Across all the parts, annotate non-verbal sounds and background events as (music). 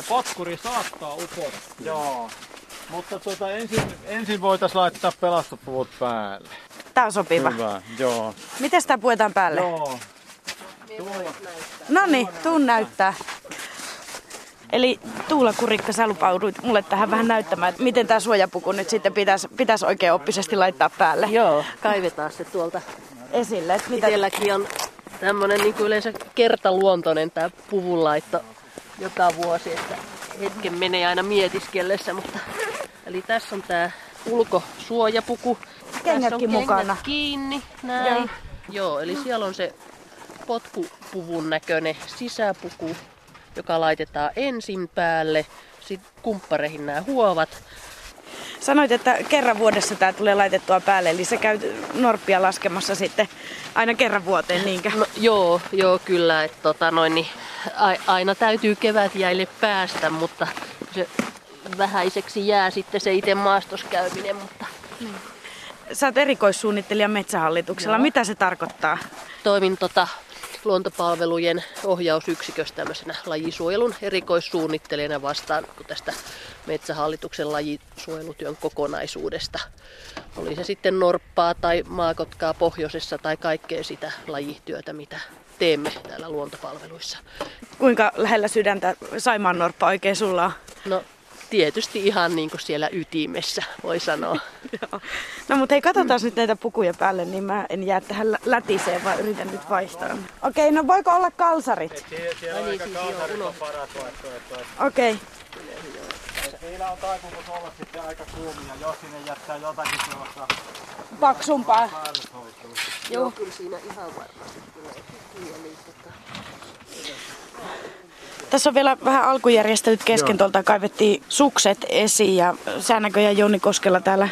Se potkuri saattaa upota. Joo. Mutta tuota, ensin, ensin voitaisiin laittaa pelastopuvut päälle. Tää on sopiva. Hyvä, joo. Miten sitä puetaan päälle? Joo. No niin, tuun näyttää. Eli Tuula Kurikka, sä lupauduit mulle tähän vähän näyttämään, että miten tämä suojapuku nyt sitten pitäisi, pitäisi oikein oppisesti laittaa päälle Joo, kaivetaan se tuolta. esille. Että mitä... Itselläkin on tämmönen niin kuin yleensä kertaluontoinen tämä puvunlaitto joka vuosi, että hetken menee aina mietiskellessä, mutta eli tässä on tämä ulkosuojapuku. Kengätkin tässä on kengät mukana. kiinni, näin. Joo. Joo, eli siellä on se potkupuvun näköinen sisäpuku, joka laitetaan ensin päälle, sitten kumppareihin nämä huovat. Sanoit, että kerran vuodessa tämä tulee laitettua päälle, eli sä käyt norppia laskemassa sitten aina kerran vuoteen, niinkö? No, joo, joo, kyllä. Että tota noin, niin, a- aina täytyy kevätjäille päästä, mutta se vähäiseksi jää sitten se itse maastoskäyminen, mutta Sä oot erikoissuunnittelija Metsähallituksella. Mitä se tarkoittaa? toimin tota luontopalvelujen ohjausyksikössä tämmöisenä lajisuojelun erikoissuunnittelijana vastaan kun tästä Metsähallituksen lajisuojelutyön kokonaisuudesta. Oli se sitten norppaa tai maakotkaa pohjoisessa tai kaikkea sitä lajityötä, mitä teemme täällä luontopalveluissa. Kuinka lähellä sydäntä Saimaan norppa oikein sulla on? No tietysti ihan niin kuin siellä ytimessä, voi sanoa. (laughs) Joo. No mutta hei, katsotaan nyt näitä pukuja päälle, niin mä en jää tähän lä- lätiseen, vaan yritän nyt vaihtaa. Okei, no voiko olla kalsarit? Siellä Ai niin, siis joo, uno. paras vaihtoehto. Okei. Niillä on taipumus olla sitten aika kuumia, jos sinne jättää jotakin sellaista Paksumpaa. Joo, kyllä siinä ihan varmasti tulee mieli. Tässä on vielä vähän alkujärjestelyt kesken. Joo. Tuolta kaivettiin sukset esiin ja sä näköjään Jouni Koskela täällä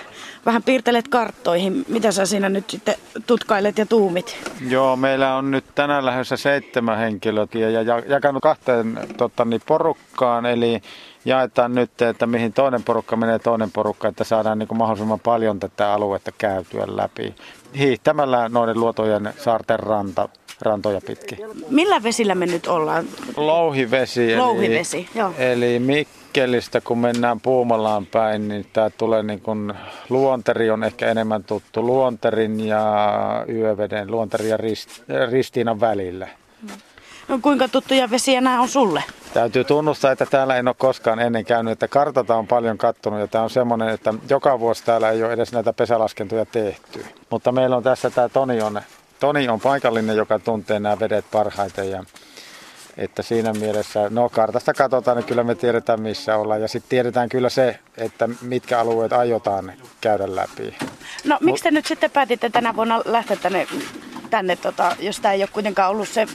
vähän piirtelet karttoihin. Mitä sä siinä nyt sitten tutkailet ja tuumit? Joo, meillä on nyt tänään lähdössä seitsemän henkilöä ja ja- jakanut kahteen totta, niin porukkaan, eli jaetaan nyt, että mihin toinen porukka menee toinen porukka, että saadaan niin kuin mahdollisimman paljon tätä aluetta käytyä läpi. Hiihtämällä noiden luotojen saarten ranta, rantoja pitkin. Millä vesillä me nyt ollaan? Louhivesi. Eli, Louhivesi, joo. Eli Mikkelistä, kun mennään Puumalaan päin, niin tämä tulee niin kuin, Luonteri on ehkä enemmän tuttu. Luonterin ja Yöveden, Luonterin ja Rist, Ristiinan välillä. No, kuinka tuttuja vesiä nämä on sulle? Täytyy tunnustaa, että täällä en ole koskaan ennen käynyt, että kartata on paljon kattonut ja tämä on semmoinen, että joka vuosi täällä ei ole edes näitä pesälaskentoja tehty. Mutta meillä on tässä tämä Toni on, Toni on paikallinen, joka tuntee nämä vedet parhaiten ja että siinä mielessä, no kartasta katsotaan, niin kyllä me tiedetään missä ollaan ja sitten tiedetään kyllä se, että mitkä alueet aiotaan käydä läpi. No miksi te nyt sitten päätitte tänä vuonna lähteä tänne, tänne tota, jos tämä ei ole kuitenkaan ollut se,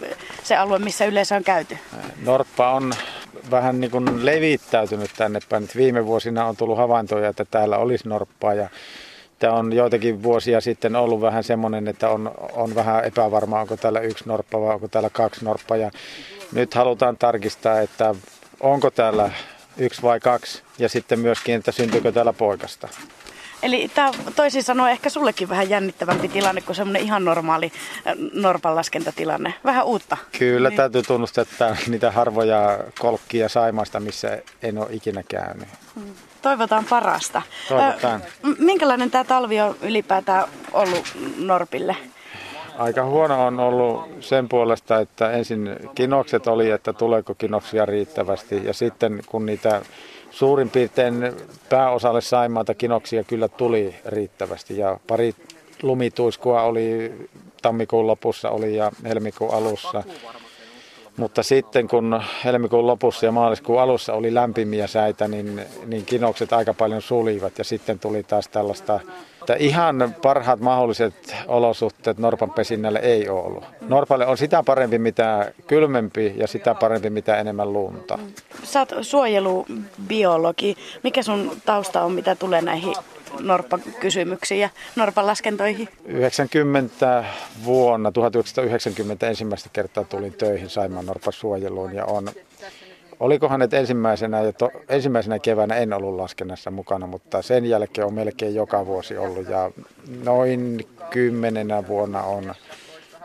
se alue, missä yleensä on käyty? Norppa on vähän niin kuin levittäytynyt tänne päin. Viime vuosina on tullut havaintoja, että täällä olisi norppaa ja tämä on joitakin vuosia sitten ollut vähän semmoinen, että on, on vähän epävarmaa, onko täällä yksi norppa vai onko täällä kaksi norppaa. Ja nyt halutaan tarkistaa, että onko täällä yksi vai kaksi ja sitten myöskin, että syntyykö täällä poikasta. Eli tämä toisin sanoen ehkä sullekin vähän jännittävämpi tilanne kuin semmoinen ihan normaali norpanlaskentatilanne. Vähän uutta. Kyllä, niin. täytyy tunnustaa, että niitä harvoja kolkkia Saimaasta, missä en ole ikinä käynyt. Toivotaan parasta. Toivotaan. Minkälainen tämä talvi on ylipäätään ollut Norpille? Aika huono on ollut sen puolesta, että ensin kinokset oli, että tuleeko kinoksia riittävästi. Ja sitten kun niitä suurin piirtein pääosalle Saimaata kinoksia kyllä tuli riittävästi. Ja pari lumituiskua oli tammikuun lopussa oli ja helmikuun alussa. Mutta sitten kun helmikuun lopussa ja maaliskuun alussa oli lämpimiä säitä, niin, niin kinokset aika paljon sulivat ja sitten tuli taas tällaista, että ihan parhaat mahdolliset olosuhteet norpan pesinnälle ei ole ollut. Norpalle on sitä parempi mitä kylmempi ja sitä parempi mitä enemmän lunta. Sä oot suojelubiologi. Mikä sun tausta on, mitä tulee näihin norppakysymyksiin ja norpanlaskentoihin? 90 vuonna, 1990 ensimmäistä kertaa tulin töihin Saimaan norpan suojeluun ja on Olikohan nyt ensimmäisenä, to, ensimmäisenä keväänä en ollut laskennassa mukana, mutta sen jälkeen on melkein joka vuosi ollut ja noin kymmenenä vuonna on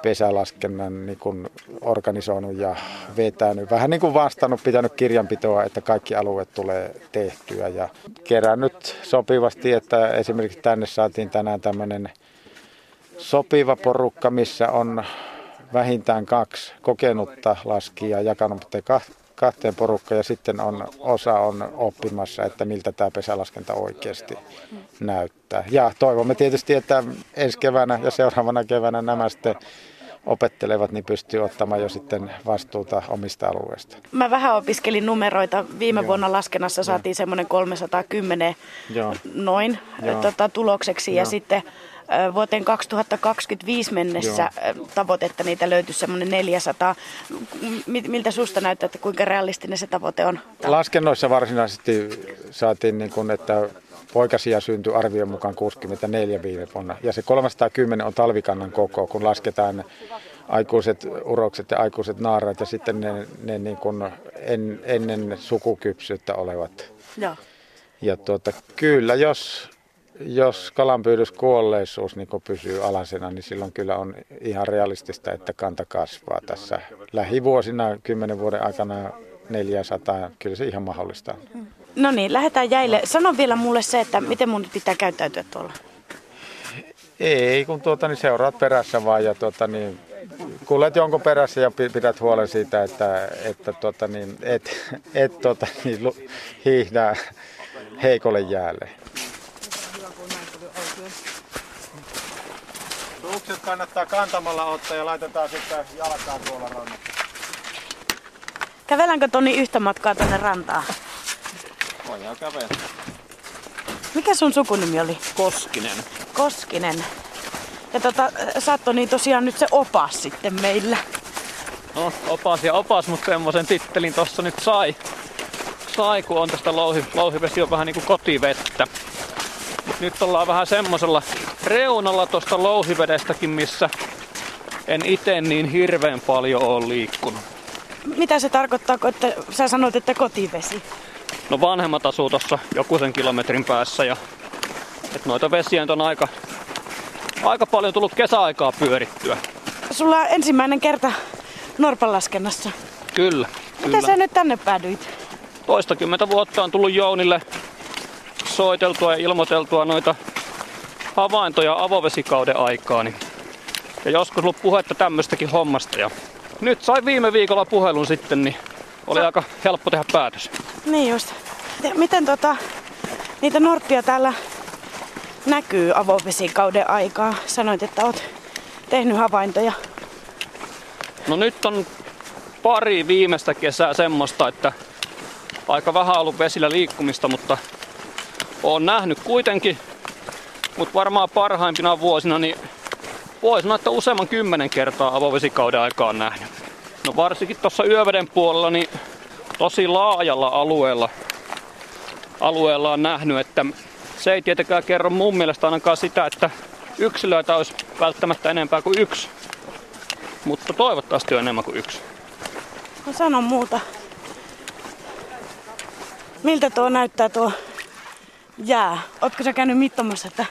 pesälaskennan niin kuin organisoinut ja vetänyt. Vähän niin kuin vastannut, pitänyt kirjanpitoa, että kaikki alueet tulee tehtyä ja kerännyt sopivasti, että esimerkiksi tänne saatiin tänään tämmöinen sopiva porukka, missä on vähintään kaksi kokenutta laskijaa jakanut kahteen porukkaan ja sitten on, osa on oppimassa, että miltä tämä pesälaskenta oikeasti näyttää. Ja toivomme tietysti, että ensi keväänä ja seuraavana keväänä nämä sitten opettelevat, niin pystyy ottamaan jo sitten vastuuta omista alueista. Mä vähän opiskelin numeroita. Viime Joo. vuonna laskennassa saatiin semmoinen 310 Joo. noin Joo. Tota, tulokseksi Joo. ja sitten vuoteen 2025 mennessä Joo. tavoitetta niitä löytyisi semmoinen 400. Miltä susta näyttää, että kuinka realistinen se tavoite on? Laskennoissa varsinaisesti saatiin, niin kuin, että poikasia syntyi arvion mukaan 64 viime vuonna. Ja se 310 on talvikannan koko, kun lasketaan aikuiset urokset ja aikuiset naaraat ja sitten ne, ne niin kuin en, ennen sukukypsyyttä olevat. Joo. Ja tuota, kyllä, jos jos kalanpyydyskuolleisuus niin pysyy alasena, niin silloin kyllä on ihan realistista, että kanta kasvaa tässä lähivuosina, kymmenen vuoden aikana 400, kyllä se ihan mahdollista on. No niin, lähdetään jäille. Sano vielä mulle se, että miten mun pitää käyttäytyä tuolla? Ei, kun tuota, niin seuraat perässä vaan ja tuota, niin, kuljet jonkun perässä ja pidät huolen siitä, että, että tuota, niin, et, et tuota, niin, hiihdää heikolle jäälle. Sukset kannattaa kantamalla ottaa ja laitetaan sitten jalkaan tuolla rannassa. Käveläänkö Toni yhtä matkaa tänne rantaan? Voidaan kävellä. Mikä sun sukunimi oli? Koskinen. Koskinen. Ja tota, oot Toni tosiaan nyt se opas sitten meillä. No, opas ja opas, mutta semmoisen tittelin tossa nyt sai. Sai, kun on tästä louhi, louhivesi on vähän niinku kotivettä. Nyt ollaan vähän semmosella reunalla tuosta louhivedestäkin, missä en itse niin hirveän paljon ole liikkunut. Mitä se tarkoittaa, kun että sä sanoit, että kotivesi? No vanhemmat asuu tuossa joku sen kilometrin päässä ja et noita vesiä on aika, aika paljon tullut kesäaikaa pyörittyä. Sulla on ensimmäinen kerta Norpan laskennassa. Kyllä. Miten kyllä. sä nyt tänne päädyit? Toistakymmentä vuotta on tullut Jounille soiteltua ja ilmoiteltua noita havaintoja avovesikauden aikaa. Niin ja joskus ollut puhetta tämmöistäkin hommasta. Ja nyt sai viime viikolla puhelun sitten, niin oli aika helppo tehdä päätös. Niin just. Miten tota, niitä norppia täällä näkyy avovesikauden aikaa? Sanoit, että oot tehnyt havaintoja. No nyt on pari viimeistä kesää semmoista, että aika vähän ollut vesillä liikkumista, mutta on nähnyt kuitenkin mutta varmaan parhaimpina vuosina niin voi sanoa, että useamman kymmenen kertaa avovesikauden aikaa on nähnyt. No varsinkin tuossa yöveden puolella niin tosi laajalla alueella, alueella on nähnyt, että se ei tietenkään kerro mun mielestä ainakaan sitä, että yksilöitä olisi välttämättä enempää kuin yksi. Mutta toivottavasti on enemmän kuin yksi. No sano muuta. Miltä tuo näyttää tuo jää? Ootko sä käynyt mittomassa, että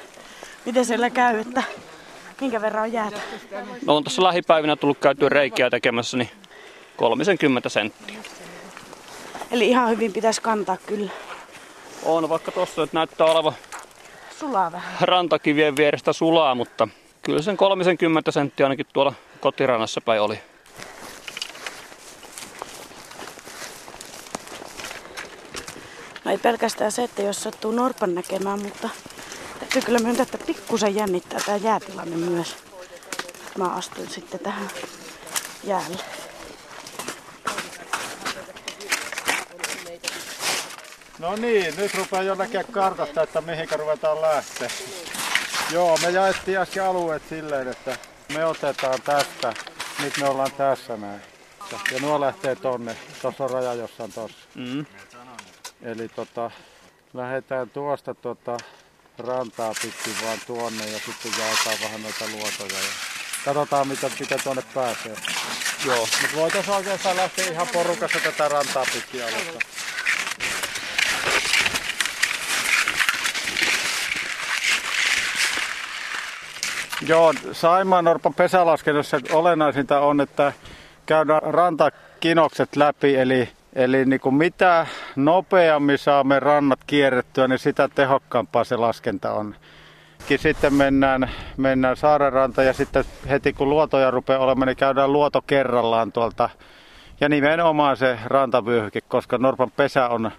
miten siellä käy, että minkä verran on jäätä? No on tuossa lähipäivinä tullut käytyä reikiä tekemässä, niin 30 senttiä. Eli ihan hyvin pitäisi kantaa kyllä. On, vaikka tuossa nyt näyttää olevan sulaa vähän. rantakivien vierestä sulaa, mutta kyllä sen 30 senttiä ainakin tuolla kotirannassa päin oli. No ei pelkästään se, että jos sattuu norpan näkemään, mutta Täytyy kyllä myöntää, että pikkusen jännittää tämä jäätilanne myös. Mä astuin sitten tähän jäälle. No niin, nyt rupeaa jo näkeä kartasta, että mihinkä ruvetaan lähteä. Joo, me jaettiin äsken alueet silleen, että me otetaan tästä. Nyt me ollaan tässä näin. Ja nuo lähtee tonne. Tuossa on raja jossain tossa. Mm. Eli tota, lähdetään tuosta tota, rantaa pitkin vaan tuonne ja sitten jaetaan vähän noita luotoja. Ja katsotaan mitä, miten tuonne pääsee. Joo. Mutta voitaisiin oikeastaan lähteä ihan porukassa tätä rantaa pitkin alusta. Joo, Saimaan Norpan pesälaskennassa olennaisinta on, että käydään rantakinokset läpi, eli, eli niin kuin mitä nopeammin saamme rannat kierrettyä, niin sitä tehokkaampaa se laskenta on. Sitten mennään, mennään Saarenranta ja sitten heti kun luotoja rupeaa olemaan, niin käydään luoto kerrallaan tuolta. Ja nimenomaan se rantavyöhyke, koska Norpan pesä on,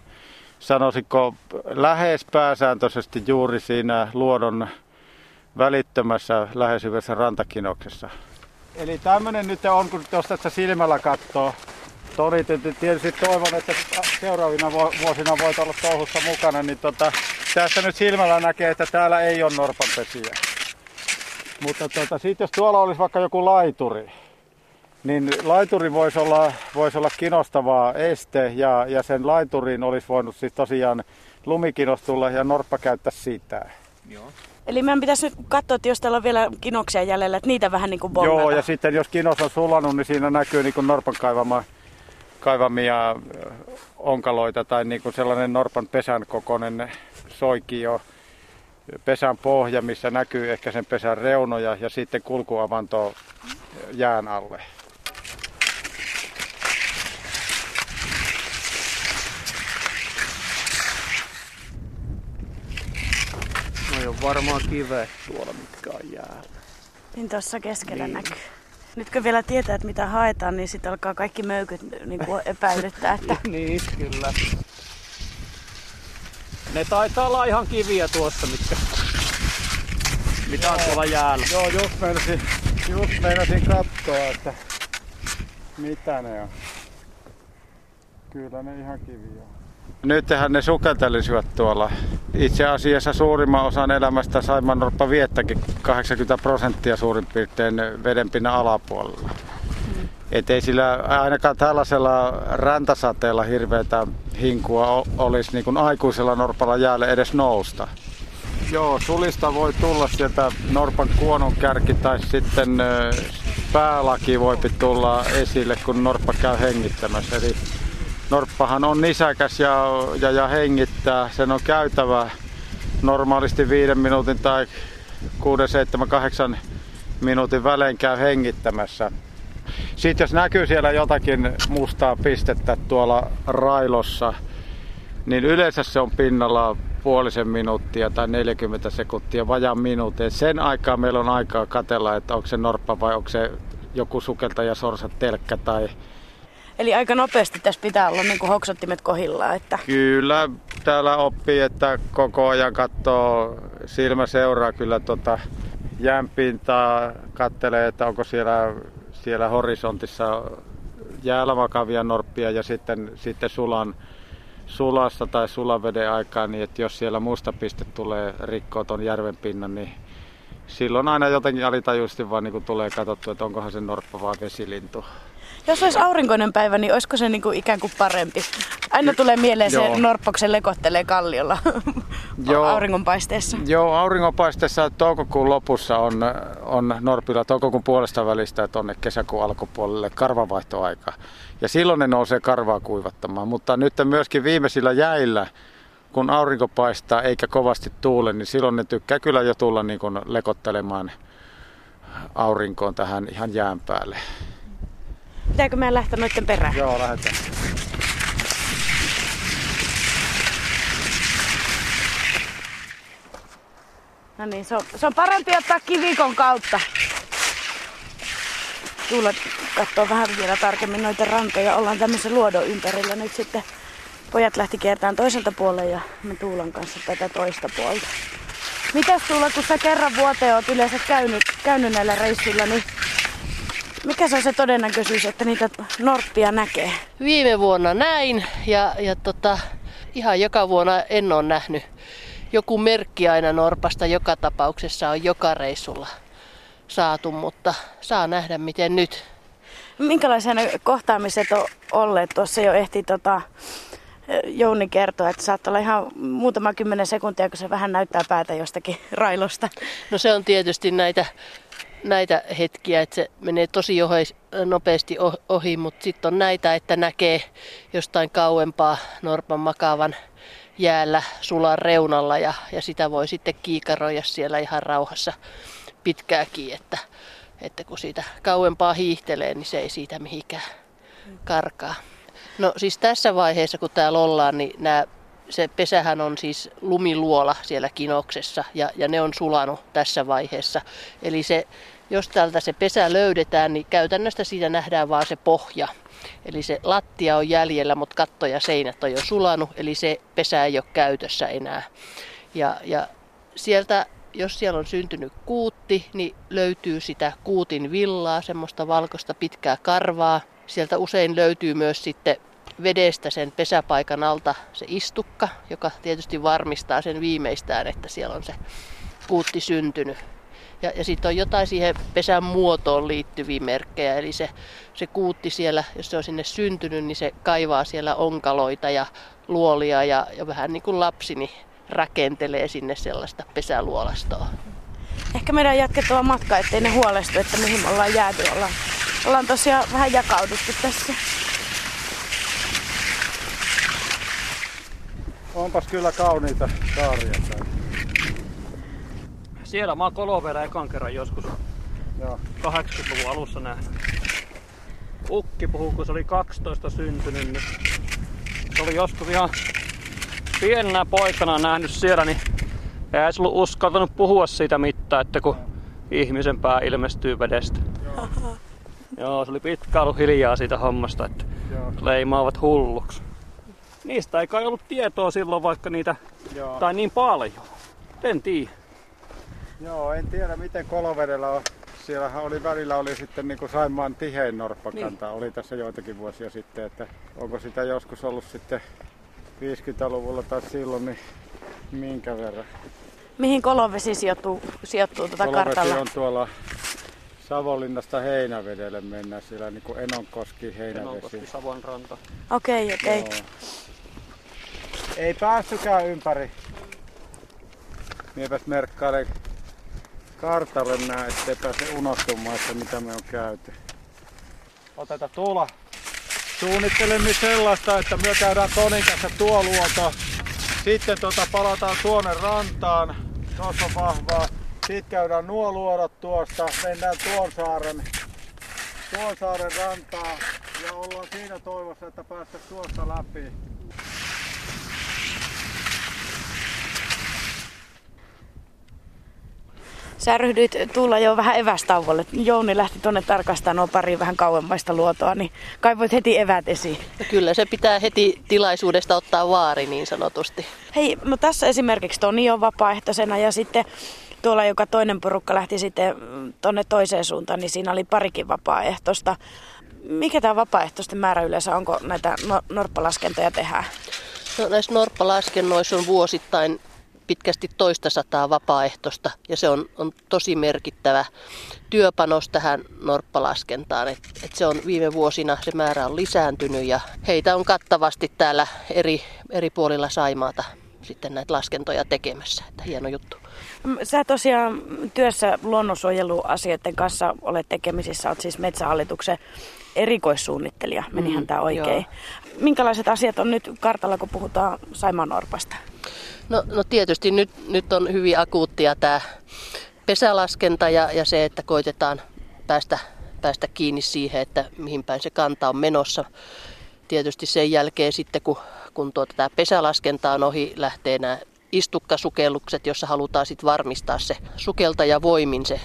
sanoisinko, lähes pääsääntöisesti juuri siinä luodon välittömässä läheisyydessä rantakinoksessa. Eli tämmöinen nyt on, kun jos tässä silmällä katsoo, Toni, tietysti toivon, että seuraavina vuosina voit olla touhussa mukana, niin tota, tässä nyt silmällä näkee, että täällä ei ole norpanpesiä. Mutta tota, sitten jos tuolla olisi vaikka joku laituri, niin laituri voisi olla, voisi olla kinostavaa este ja, ja sen laiturin olisi voinut siis tosiaan lumikinos tulla ja norppa käyttää sitä. Joo. Eli meidän pitäisi nyt katsoa, että jos täällä on vielä kinoksia jäljellä, että niitä vähän niin kuin bongata. Joo, ja sitten jos kinos on sulanut, niin siinä näkyy niin kuin norpan kaivama, kaivamia onkaloita tai niin kuin sellainen norpan pesän kokoinen soikio pesän pohja, missä näkyy ehkä sen pesän reunoja ja sitten kulkuavanto jään alle. No on varmaan kive tuolla, mitkä on jäällä. Niin tuossa keskellä niin. näkyy. Nyt kun vielä tietää, että mitä haetaan, niin sitten alkaa kaikki möykyt niin kuin epäilyttää. Että... (laughs) niin, kyllä. Ne taitaa olla ihan kiviä tuossa, mitkä, mitä on tuolla jäällä. Joo, just meinasin, just meinasin katsoa, että mitä ne on. Kyllä ne ihan kiviä on. Nythän ne sukeltelisivat tuolla. Itse asiassa suurimman osan elämästä Saimanorppa viettäkin 80 prosenttia suurin piirtein vedenpinnan alapuolella. Et ei sillä ainakaan tällaisella räntäsateella hirveätä hinkua olisi niin kuin aikuisella norpalla jäälle edes nousta. Joo, sulista voi tulla sieltä norpan kuonon kärki tai sitten päälaki voi tulla esille, kun norppa käy hengittämässä. Eli norppahan on nisäkäs ja, ja, ja hengittää. Sen on käytävä normaalisti viiden minuutin tai 6, 7, 8 minuutin välein käy hengittämässä. Sitten jos näkyy siellä jotakin mustaa pistettä tuolla railossa, niin yleensä se on pinnalla puolisen minuuttia tai 40 sekuntia, vajaan minuutin. Sen aikaa meillä on aikaa katella, että onko se norppa vai onko se joku sukeltaja sorsa telkkä tai Eli aika nopeasti tässä pitää olla niin kuin hoksottimet kohillaan. Että... Kyllä, täällä oppii, että koko ajan katsoo, silmä seuraa kyllä tota jäänpintaa, kattelee, että onko siellä siellä horisontissa jäällä makavia norppia ja sitten, sitten sulan, sulassa tai sulaveden aikaa, niin että jos siellä musta piste tulee rikkoa ton järven pinnan, niin silloin aina jotenkin alitajuisesti vaan niin tulee katsottu, että onkohan se norppa vai vesilintu. Jos olisi aurinkoinen päivä, niin olisiko se niin kuin ikään kuin parempi? Aina tulee mieleen Joo. se norppoksen lekottelee kalliolla (laughs) Joo. auringonpaisteessa. Joo, auringonpaisteessa toukokuun lopussa on, on norpilla toukokuun puolesta välistä tuonne kesäkuun alkupuolelle karvavaihtoaika. Ja silloin ne nousee karvaa kuivattamaan. Mutta nyt myöskin viimeisillä jäillä, kun aurinko paistaa eikä kovasti tuule, niin silloin ne tykkää kyllä jo tulla niin kuin lekottelemaan aurinkoon tähän ihan jään päälle. Pitääkö meidän lähteä noiden perään? Joo, lähdetään. No niin, se on, se on parempi ottaa kivikon kautta. Tuulla katsoo vähän vielä tarkemmin noita rantoja. Ollaan tämmöisen luodon ympärillä nyt sitten. Pojat lähti kiertämään toiselta puolelle ja me Tuulan kanssa tätä toista puolta. Mitäs Tuula, kun sä kerran vuoteen oot yleensä käynyt, käynyt näillä reissuilla, niin mikä se on se todennäköisyys, että niitä norppia näkee? Viime vuonna näin ja, ja tota, ihan joka vuonna en ole nähnyt. Joku merkki aina norpasta joka tapauksessa on joka reissulla saatu, mutta saa nähdä miten nyt. Minkälaisia ne kohtaamiset on olleet? Tuossa jo ehti tota, Jouni kertoa, että saattaa olla ihan muutama kymmenen sekuntia, kun se vähän näyttää päätä jostakin railosta. No se on tietysti näitä näitä hetkiä, että se menee tosi ohi, nopeasti ohi, mutta sitten on näitä, että näkee jostain kauempaa Norpan makaavan jäällä sulan reunalla ja, ja sitä voi sitten kiikaroida siellä ihan rauhassa pitkääkin, että, että kun siitä kauempaa hiihtelee, niin se ei siitä mihinkään karkaa. No siis tässä vaiheessa, kun täällä ollaan, niin nämä se pesähän on siis lumiluola siellä kinoksessa ja, ja ne on sulanut tässä vaiheessa. Eli se, jos täältä se pesä löydetään, niin käytännössä siitä nähdään vaan se pohja. Eli se lattia on jäljellä, mutta katto ja seinät on jo sulanut, eli se pesä ei ole käytössä enää. Ja, ja sieltä, jos siellä on syntynyt kuutti, niin löytyy sitä kuutin villaa, semmoista valkoista pitkää karvaa. Sieltä usein löytyy myös sitten vedestä sen pesäpaikan alta se istukka, joka tietysti varmistaa sen viimeistään, että siellä on se kuutti syntynyt. Ja, ja sitten on jotain siihen pesän muotoon liittyviä merkkejä, eli se, se kuutti siellä, jos se on sinne syntynyt, niin se kaivaa siellä onkaloita ja luolia ja, ja vähän niin kuin lapsi, niin rakentelee sinne sellaista pesäluolastoa. Ehkä meidän jatkettava matka, ettei ne huolestu, että mihin me ollaan jääty. Ollaan, ollaan tosiaan vähän jakauduttu tässä. Onpas kyllä kauniita saaria täällä. Siellä mä oon Koloverä ekan kerran joskus Joo. 80-luvun alussa nähnyt. Ukki puhuu, kun se oli 12 syntynyt, niin se oli joskus ihan pienenä poikana nähnyt siellä, niin ei edes ollut uskaltanut puhua siitä mitään, että kun ihmisen pää ilmestyy vedestä. Joo, Joo se oli pitkä ollut hiljaa siitä hommasta, että Joo. leimaavat hulluksi. Niistä ei kai ollut tietoa silloin vaikka niitä, Joo. tai niin paljon. En tiedä. Joo, en tiedä miten Kolovedellä on. Siellähän oli välillä oli sitten niin kuin Saimaan tihein norppakanta, niin. oli tässä joitakin vuosia sitten, että onko sitä joskus ollut sitten 50-luvulla tai silloin, niin minkä verran. Mihin Kolovesi sijoittuu, sijoittuu tuota Kolovesi kartalla? on tuolla Savonlinnasta Heinävedelle mennään, siellä niin kuin Enonkoski, Heinävesi. Enonkoski, Savon ranta. Okei, okay, okei. Okay. Ei päästykään ympäri. Miepäs merkkailen kartalle nää, ettei pääse unohtumaan, että mitä me on käyty. Otetaan tuolla. Suunnittelemme sellaista, että me käydään Tonin kanssa tuo luonto. Sitten tota palataan tuonne rantaan. Tuossa on vahvaa. Sitten käydään nuo luodot tuosta. Mennään tuon saaren, tuon saaren rantaan. Ja ollaan siinä toivossa, että päästä tuosta läpi. Sä ryhdyit tulla jo vähän evästauolle. Jouni lähti tuonne tarkastamaan pari vähän kauemmaista luotoa, niin kaivoit heti evät esiin. No kyllä se pitää heti tilaisuudesta ottaa vaari niin sanotusti. Hei, no tässä esimerkiksi Toni on vapaaehtoisena ja sitten tuolla joka toinen porukka lähti sitten tuonne toiseen suuntaan, niin siinä oli parikin vapaaehtoista. Mikä tämä vapaaehtoisten määrä yleensä, onko näitä no- norppalaskentoja tehdään? No, näissä norppalaskennoissa on vuosittain pitkästi toista sataa vapaaehtoista ja se on, on tosi merkittävä työpanos tähän norppalaskentaan. Et, et se on viime vuosina se määrä on lisääntynyt ja heitä on kattavasti täällä eri, eri puolilla Saimaata sitten näitä laskentoja tekemässä. Että hieno juttu. Sä tosiaan työssä luonnonsuojeluasioiden kanssa olet tekemisissä, olet siis Metsähallituksen erikoissuunnittelija, menihän mm, tämä oikein. Joo. Minkälaiset asiat on nyt kartalla, kun puhutaan Saimaan Norpasta? No, no tietysti nyt, nyt on hyvin akuuttia tämä pesälaskenta ja, ja se, että koitetaan päästä, päästä kiinni siihen, että mihin päin se kanta on menossa. Tietysti sen jälkeen sitten, kun, kun tuota, tämä pesälaskenta on ohi, lähtee nämä istukkasukellukset, jossa halutaan sitten varmistaa se sukeltaja voimin se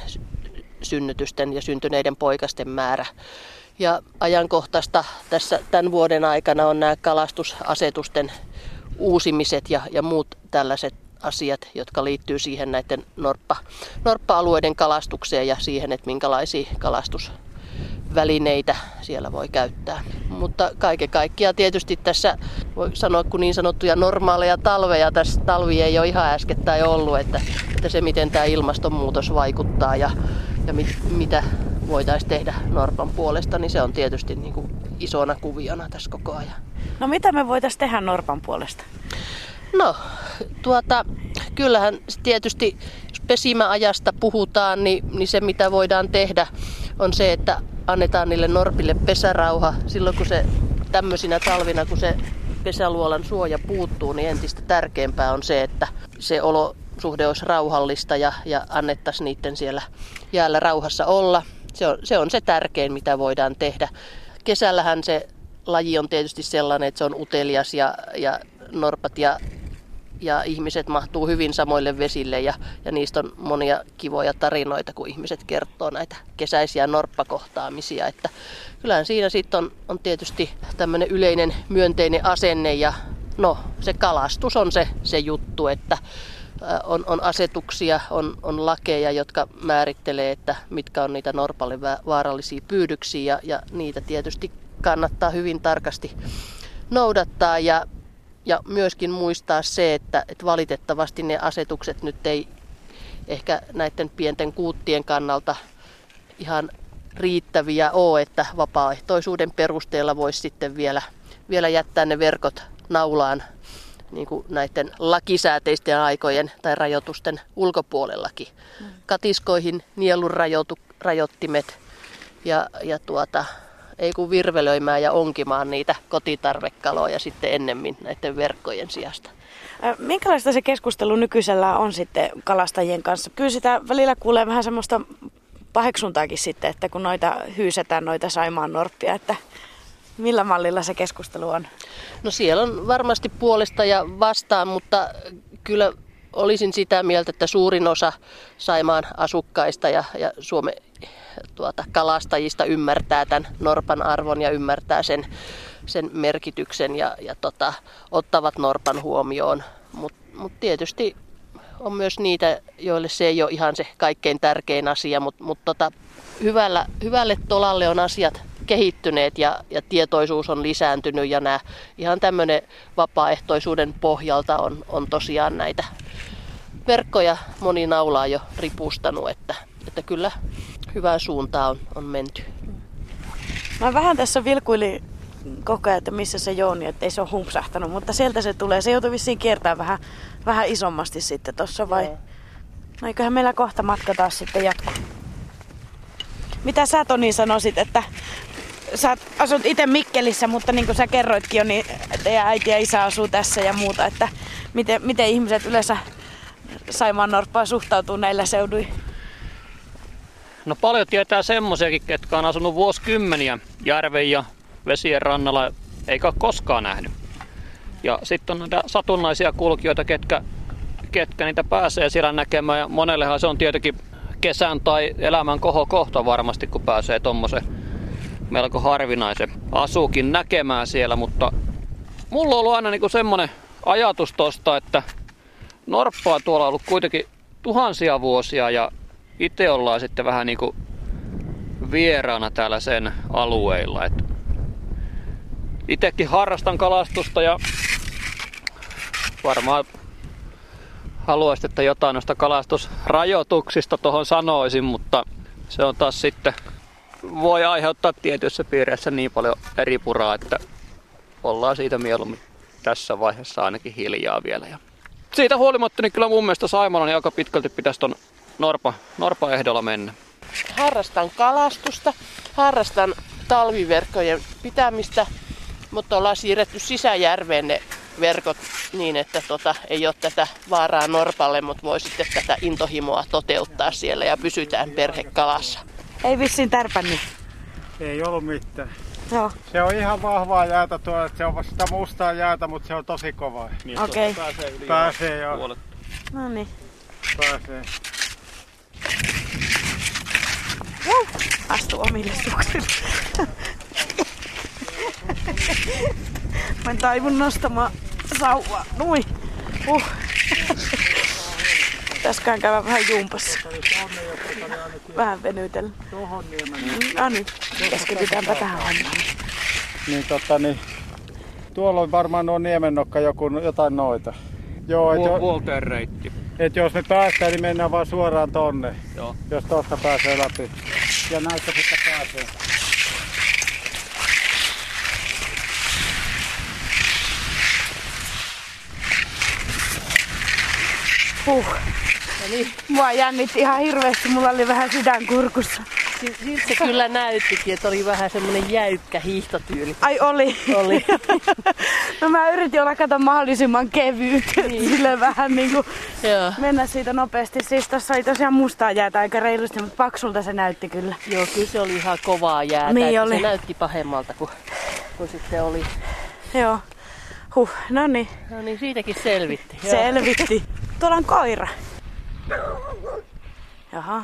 synnytysten ja syntyneiden poikasten määrä. Ja ajankohtaista tässä tämän vuoden aikana on nämä kalastusasetusten uusimiset ja, ja muut tällaiset asiat, jotka liittyy siihen näiden norppa, norppa-alueiden kalastukseen ja siihen, että minkälaisia kalastusvälineitä siellä voi käyttää. Mutta kaiken kaikkiaan tietysti tässä voi sanoa, kun niin sanottuja normaaleja talveja, tässä talvi ei ole ihan äskettäin ollut, että, että se miten tämä ilmastonmuutos vaikuttaa ja, ja mit, mitä voitaisiin tehdä Norpan puolesta, niin se on tietysti niin kuin isona kuviona tässä koko ajan. No mitä me voitaisiin tehdä Norpan puolesta? No, tuota, kyllähän tietysti, jos pesimäajasta puhutaan, niin, niin se mitä voidaan tehdä on se, että annetaan niille norpille pesärauha silloin, kun se tämmöisinä talvina, kun se pesäluolan suoja puuttuu, niin entistä tärkeämpää on se, että se olo olosuhde olisi rauhallista ja, ja annettaisiin niiden siellä jäällä rauhassa olla. Se on, se on se tärkein, mitä voidaan tehdä. Kesällähän se laji on tietysti sellainen, että se on utelias ja, ja norpat ja, ja ihmiset mahtuu hyvin samoille vesille ja, ja niistä on monia kivoja tarinoita, kun ihmiset kertoo näitä kesäisiä norppakohtaamisia. Että kyllähän siinä sitten on, on tietysti tämmöinen yleinen myönteinen asenne ja no se kalastus on se, se juttu, että on, on asetuksia, on, on lakeja, jotka määrittelee, että mitkä on niitä norpalle vaarallisia pyydyksiä ja, ja niitä tietysti kannattaa hyvin tarkasti noudattaa ja, ja myöskin muistaa se, että, että valitettavasti ne asetukset nyt ei ehkä näiden pienten kuuttien kannalta ihan riittäviä ole, että vapaaehtoisuuden perusteella voisi sitten vielä, vielä jättää ne verkot naulaan niin kuin näiden lakisääteisten aikojen tai rajoitusten ulkopuolellakin. Mm. Katiskoihin nielun rajoitu, rajoittimet ja, ja tuota, ei kun virvelöimään ja onkimaan niitä kotitarvekaloja sitten ennemmin näiden verkkojen sijasta. Minkälaista se keskustelu nykyisellä on sitten kalastajien kanssa? Kyllä sitä välillä kuulee vähän semmoista paheksuntaakin sitten, että kun noita hyysetään noita Saimaan norppia, että millä mallilla se keskustelu on? No siellä on varmasti puolesta ja vastaan, mutta kyllä olisin sitä mieltä, että suurin osa Saimaan asukkaista ja, ja Suomen tuota, kalastajista ymmärtää tämän norpan arvon ja ymmärtää sen, sen merkityksen ja, ja tota, ottavat norpan huomioon. Mutta mut tietysti on myös niitä, joille se ei ole ihan se kaikkein tärkein asia, mutta mut tota, hyvällä, hyvälle tolalle on asiat kehittyneet ja, ja tietoisuus on lisääntynyt ja nämä ihan tämmöinen vapaaehtoisuuden pohjalta on, on tosiaan näitä verkkoja moni naulaa jo ripustanut, että, että kyllä hyvään suuntaan on, on menty. Mä vähän tässä vilkuili koko ajan, että missä se Jouni, että ei se ole humpsahtanut, mutta sieltä se tulee. Se joutuu vissiin kiertämään vähän, vähän isommasti sitten tuossa vai? No eiköhän meillä kohta matka taas sitten jatkuu. Mitä sä Toni sanoisit, että sä asut itse Mikkelissä, mutta niin kuin sä kerroitkin jo, niin teidän äiti ja isä asuu tässä ja muuta, että miten, miten ihmiset yleensä Saimaan Norppaan suhtautuu näillä seuduilla? No paljon tietää semmoisiakin, ketkä on asunut vuosikymmeniä järven ja vesien rannalla, eikä ole koskaan nähnyt. Ja sitten on näitä satunnaisia kulkijoita, ketkä, ketkä niitä pääsee siellä näkemään. Ja monellehan se on tietenkin kesän tai elämän kohta varmasti, kun pääsee tuommoisen melko harvinaisen asukin näkemään siellä. Mutta mulla on ollut aina niinku semmoinen ajatus tosta, että norppaa tuolla on ollut kuitenkin tuhansia vuosia ja itse ollaan sitten vähän niinku vieraana täällä sen alueilla. Et itekin harrastan kalastusta ja varmaan haluaisin, että jotain noista kalastusrajoituksista tuohon sanoisin, mutta se on taas sitten, voi aiheuttaa tietyissä piireissä niin paljon eri puraa, että ollaan siitä mieluummin tässä vaiheessa ainakin hiljaa vielä. Ja siitä huolimatta niin kyllä mun mielestä Saimalla niin aika pitkälti pitäisi ton Norpa, Norpa ehdolla mennä. Harrastan kalastusta, harrastan talviverkkojen pitämistä, mutta ollaan siirretty sisäjärveen ne verkot niin, että tota, ei ole tätä vaaraa Norpalle, mutta voi sitten tätä intohimoa toteuttaa siellä ja pysytään perhekalassa. Ei vissiin tärpännyt. Ei ollut mitään. Joo. Se on ihan vahvaa jäätä tuo, että se on sitä mustaa jäätä, mutta se on tosi kova. Niin Okei. Okay. Pääsee, yli pääsee jo. No niin. Pääsee. Wow. Astu omille suksille. Mä en taivun nostamaan sauvaa. Nui. Uh. Pitäisikään käydä vähän jumpassa. Vähän venytellä. No niin, keskitytäänpä tähän hommaan. Niin tota niin, tuolla on varmaan nuo niemennokka joku, jotain noita. Joo, et jo, reitti. Et jos me päästään, niin mennään vaan suoraan tonne. Joo. Jos tosta pääsee läpi. Ja näistä sitten pääsee. Huh. Eli mua jännitti ihan hirveästi, mulla oli vähän sydän kurkussa. siltä se kyllä näyttikin, että oli vähän semmoinen jäykkä hiihtotyyli. Ai oli. Oli. (laughs) no mä yritin olla kato mahdollisimman kevyt, niin. (laughs) sille vähän niinku Joo. mennä siitä nopeasti. Siis tossa oli tosiaan mustaa jäätä aika reilusti, mutta paksulta se näytti kyllä. Joo, kyllä se oli ihan kovaa jäätä. Niin oli. Se näytti pahemmalta kuin, kuin sitten oli. Joo. Huh, no niin, No niin, siitäkin selvitti. Joo. selvitti. Tuolla on koira. Jaha,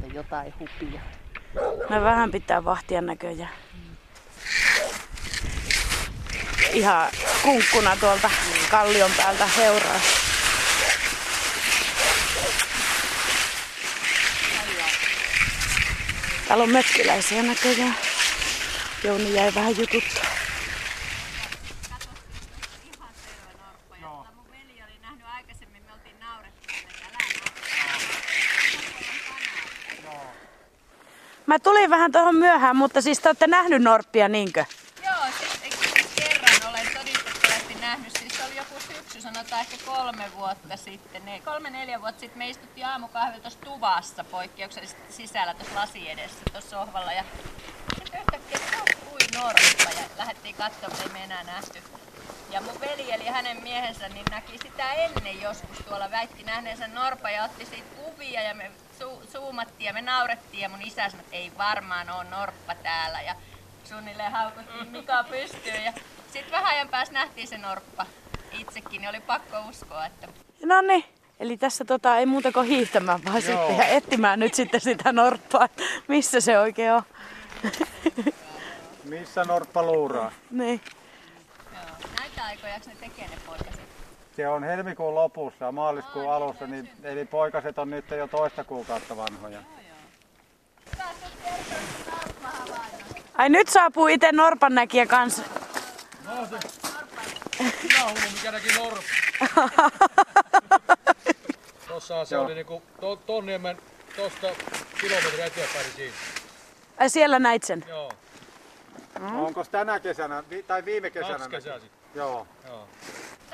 Ja jotain hupia. no vähän pitää vahtia näköjään. Ihan kunkkuna tuolta kallion päältä seuraa. Täällä on mökkiläisiä näköjään. Jouni jäi vähän jututtaa. Mun veli oli nähnyt aikaisemmin, me oltiin naurettu sitä Mä tulin vähän tuohon myöhään, mutta siis te olette nähnyt norppia, niinkö? Joo, siis eikö kerran olen todistettavasti nähnyt, siis oli joku syksy, sanotaan ehkä kolme vuotta sitten, ne, kolme neljä vuotta sitten me istuttiin aamukahvilla tuossa tuvassa poikkeuksellisesti sisällä tuossa lasi edessä tuossa sohvalla ja sitten yhtäkkiä norppa ja lähdettiin katsomaan, ei me enää nähty. Ja mun veli eli hänen miehensä niin näki sitä ennen joskus tuolla, väitti nähneensä norpa ja otti siitä kuvia ja me su- zoomattiin ja me naurettiin ja mun isä sanoi, että ei varmaan ole norppa täällä. Ja suunnilleen haukuttiin Mika pystyyn ja sitten vähän ajan päästä nähtiin se norppa itsekin, niin oli pakko uskoa, että No niin. Eli tässä tota, ei muuta kuin hiihtämään vaan Joo. sitten ja etsimään nyt sitten sitä norppaa, missä se oikein on. Missä norppa luuraa? Niin. joo, näitä aikoja ne tekee ne poikaset. Se on helmikuun lopussa ja maaliskuun alussa, niin, eli poikaset on nyt jo toista kuukautta vanhoja. Ai nyt saapuu itse norpan näkijä kanssa. Minä hullu, mikä näki norppa. (laughs) Tossa se oli niinku to, Tonniemen tosta kilometriä eteenpäin niin siinä. Ai siellä näit sen. Joo, Mm. Onko tänä kesänä, tai viime kesänä? kaksi kesää sitten. Joo. Joo.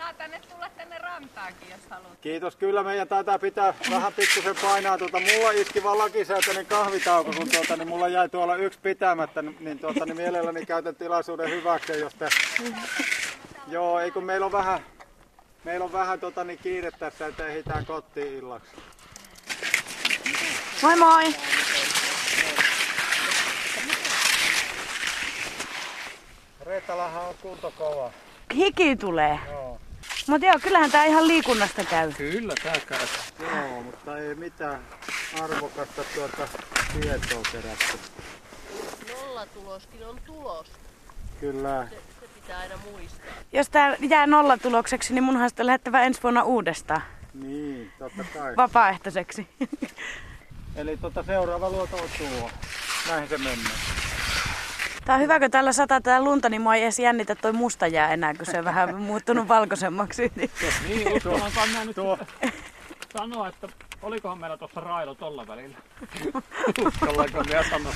Saa tänne tulla tänne rantaankin, jos haluat. Kiitos. Kyllä meidän taitaa pitää vähän pikkusen painaa. Tuota, mulla iski vaan lakisääteinen kahvitauko, kun tuota, niin mulla jäi tuolla yksi pitämättä, niin, tuota, niin mielelläni käytän tilaisuuden hyväksi, jos te... Joo, ei kun meillä on vähän, meillä on vähän tota, niin kiire tässä, että ehditään kotiin illaksi. Moi moi! Reetalahan on kunto kova. Hiki tulee. Joo. Mutta joo, kyllähän tää ihan liikunnasta käy. Kyllä, tää käy. Joo, mutta ei mitään arvokasta tuota tietoa kerätty. Nollatuloskin on tulos. Kyllä. Se, se pitää aina muistaa. Jos tää jää nollatulokseksi, niin munhan sitten lähettävä ensi vuonna uudestaan Niin, totta kai. vapaaehtoiseksi. (laughs) Eli tota seuraava luoto on tuo. Näin se menee. Tää on hyvä, kun täällä sataa tää lunta, niin mua ei edes jännitä toi musta jää enää, kun se on vähän muuttunut valkoisemmaksi. (laughs) Niin, uskallankaan mä nyt Tuo. sanoa, että olikohan meillä tuossa railo tolla välillä. Uskallanko mä sanoa?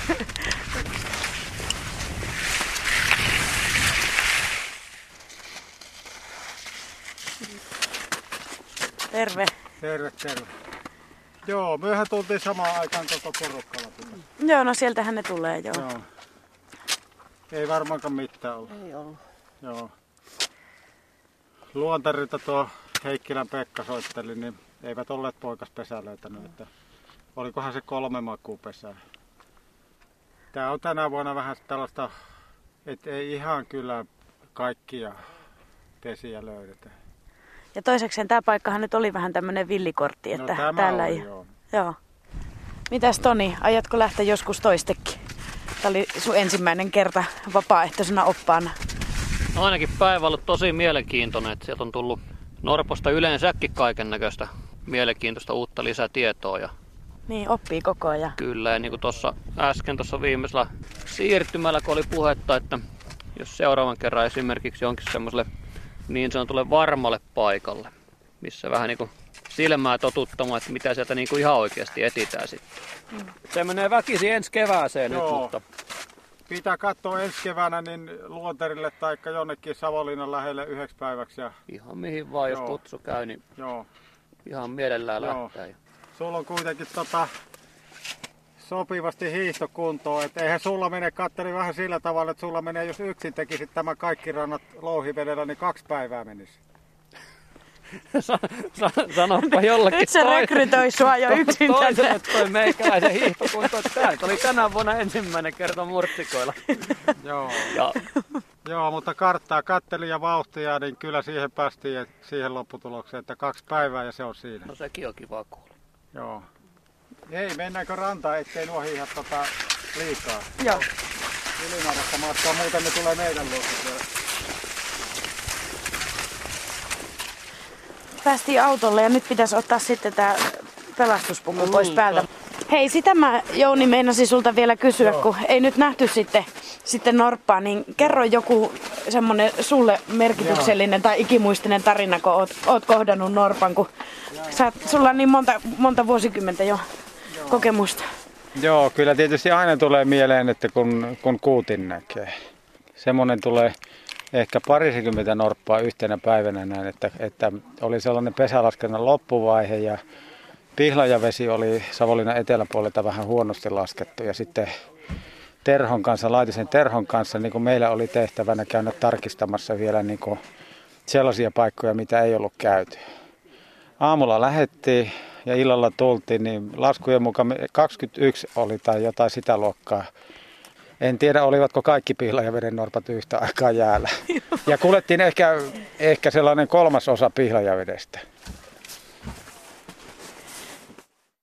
Terve. Terve, terve. Joo, myöhän tultiin samaan aikaan koko porukalla. tuota. Joo, no sieltähän ne tulee, joo. Joo. Ei varmaankaan mitään ollut. Ei ollut. Joo. Luontarilta tuo Heikkilän Pekka soitteli, niin eivät olleet poikaspesää löytänyt. Että olikohan se kolme makuupesää. Tää on tänä vuonna vähän tällaista, että ei ihan kyllä kaikkia pesiä löydetä. Ja toisekseen tämä paikkahan nyt oli vähän tämmöinen villikortti, että no, täällä oli, ei... joo. Joo. Mitäs Toni, aiotko lähteä joskus toistekin? Tämä oli sun ensimmäinen kerta vapaaehtoisena oppaana. No ainakin päivä on ollut tosi mielenkiintoinen, että sieltä on tullut Norposta yleensäkin kaiken näköistä mielenkiintoista uutta lisätietoa. Ja Niin, oppii koko ajan. kyllä, ja niin kuin tuossa äsken tuossa viimeisellä siirtymällä, kun oli puhetta, että jos seuraavan kerran esimerkiksi jonkin semmoiselle niin sanotulle varmalle paikalle, missä vähän niin kuin silmää totuttamaan, että mitä sieltä niin kuin ihan oikeasti etitään sitten. Se menee väkisin ensi kevääseen nyt, Joo. mutta Pitää katsoa ensi keväänä niin Luonterille tai jonnekin Savonlinnan lähelle yhdeksi päiväksi. Ja, ihan mihin vaan, jos Joo. kutsu käy, niin joo. ihan mielellään Joo. lähtee. Sulla on kuitenkin tota, sopivasti hiihtokuntoon. Että eihän sulla mene, katteli vähän sillä tavalla, että sulla menee, jos yksin tekisit tämä kaikki rannat louhivedellä, niin kaksi päivää menisi. Sanoppa jollekin Nyt se rekrytoi sua jo yksin tänne. Toiselle toi meikäläisen hiihtokunto. Tämä oli tänä vuonna ensimmäinen kerta murtsikoilla. (laughs) Joo. Ja Joo, mutta karttaa katteli ja vauhtia, niin kyllä siihen päästiin siihen lopputulokseen, että kaksi päivää ja se on siinä. no sekin on kiva kuulla. Joo. Ei, mennäänkö rantaan, ettei nuo hiihat tota liikaa. Joo. Ylimääräistä matkaa, muuten ne tulee meidän luokse. Päästiin autolle ja nyt pitäisi ottaa sitten tämä pelastuspumpu pois päältä. Hei, sitä mä Jouni meinasin sulta vielä kysyä, kun ei nyt nähty sitten, sitten Norppaa, niin kerro joku semmonen sulle merkityksellinen tai ikimuistinen tarina, kun oot, oot kohdannut Norpan, kun sä, oot- sulla on niin monta, monta vuosikymmentä jo kokemusta. Joo, kyllä tietysti aina tulee mieleen, että kun, kun kuutin näkee. Semmoinen tulee ehkä parisikymmentä norppaa yhtenä päivänä näin, että, että oli sellainen pesälaskennan loppuvaihe ja Pihlajavesi oli Savonlinnan eteläpuolelta vähän huonosti laskettu ja sitten Terhon kanssa, Laitisen Terhon kanssa, niin kuin meillä oli tehtävänä käydä tarkistamassa vielä niin kuin sellaisia paikkoja, mitä ei ollut käyty. Aamulla lähettiin ja illalla tultiin, niin laskujen mukaan me- 21 oli tai jotain sitä luokkaa. En tiedä, olivatko kaikki Pihlajaveden norpat yhtä aikaa jäällä. (laughs) Ja kuljettiin ehkä, ehkä sellainen kolmas osa Pihlajavedestä.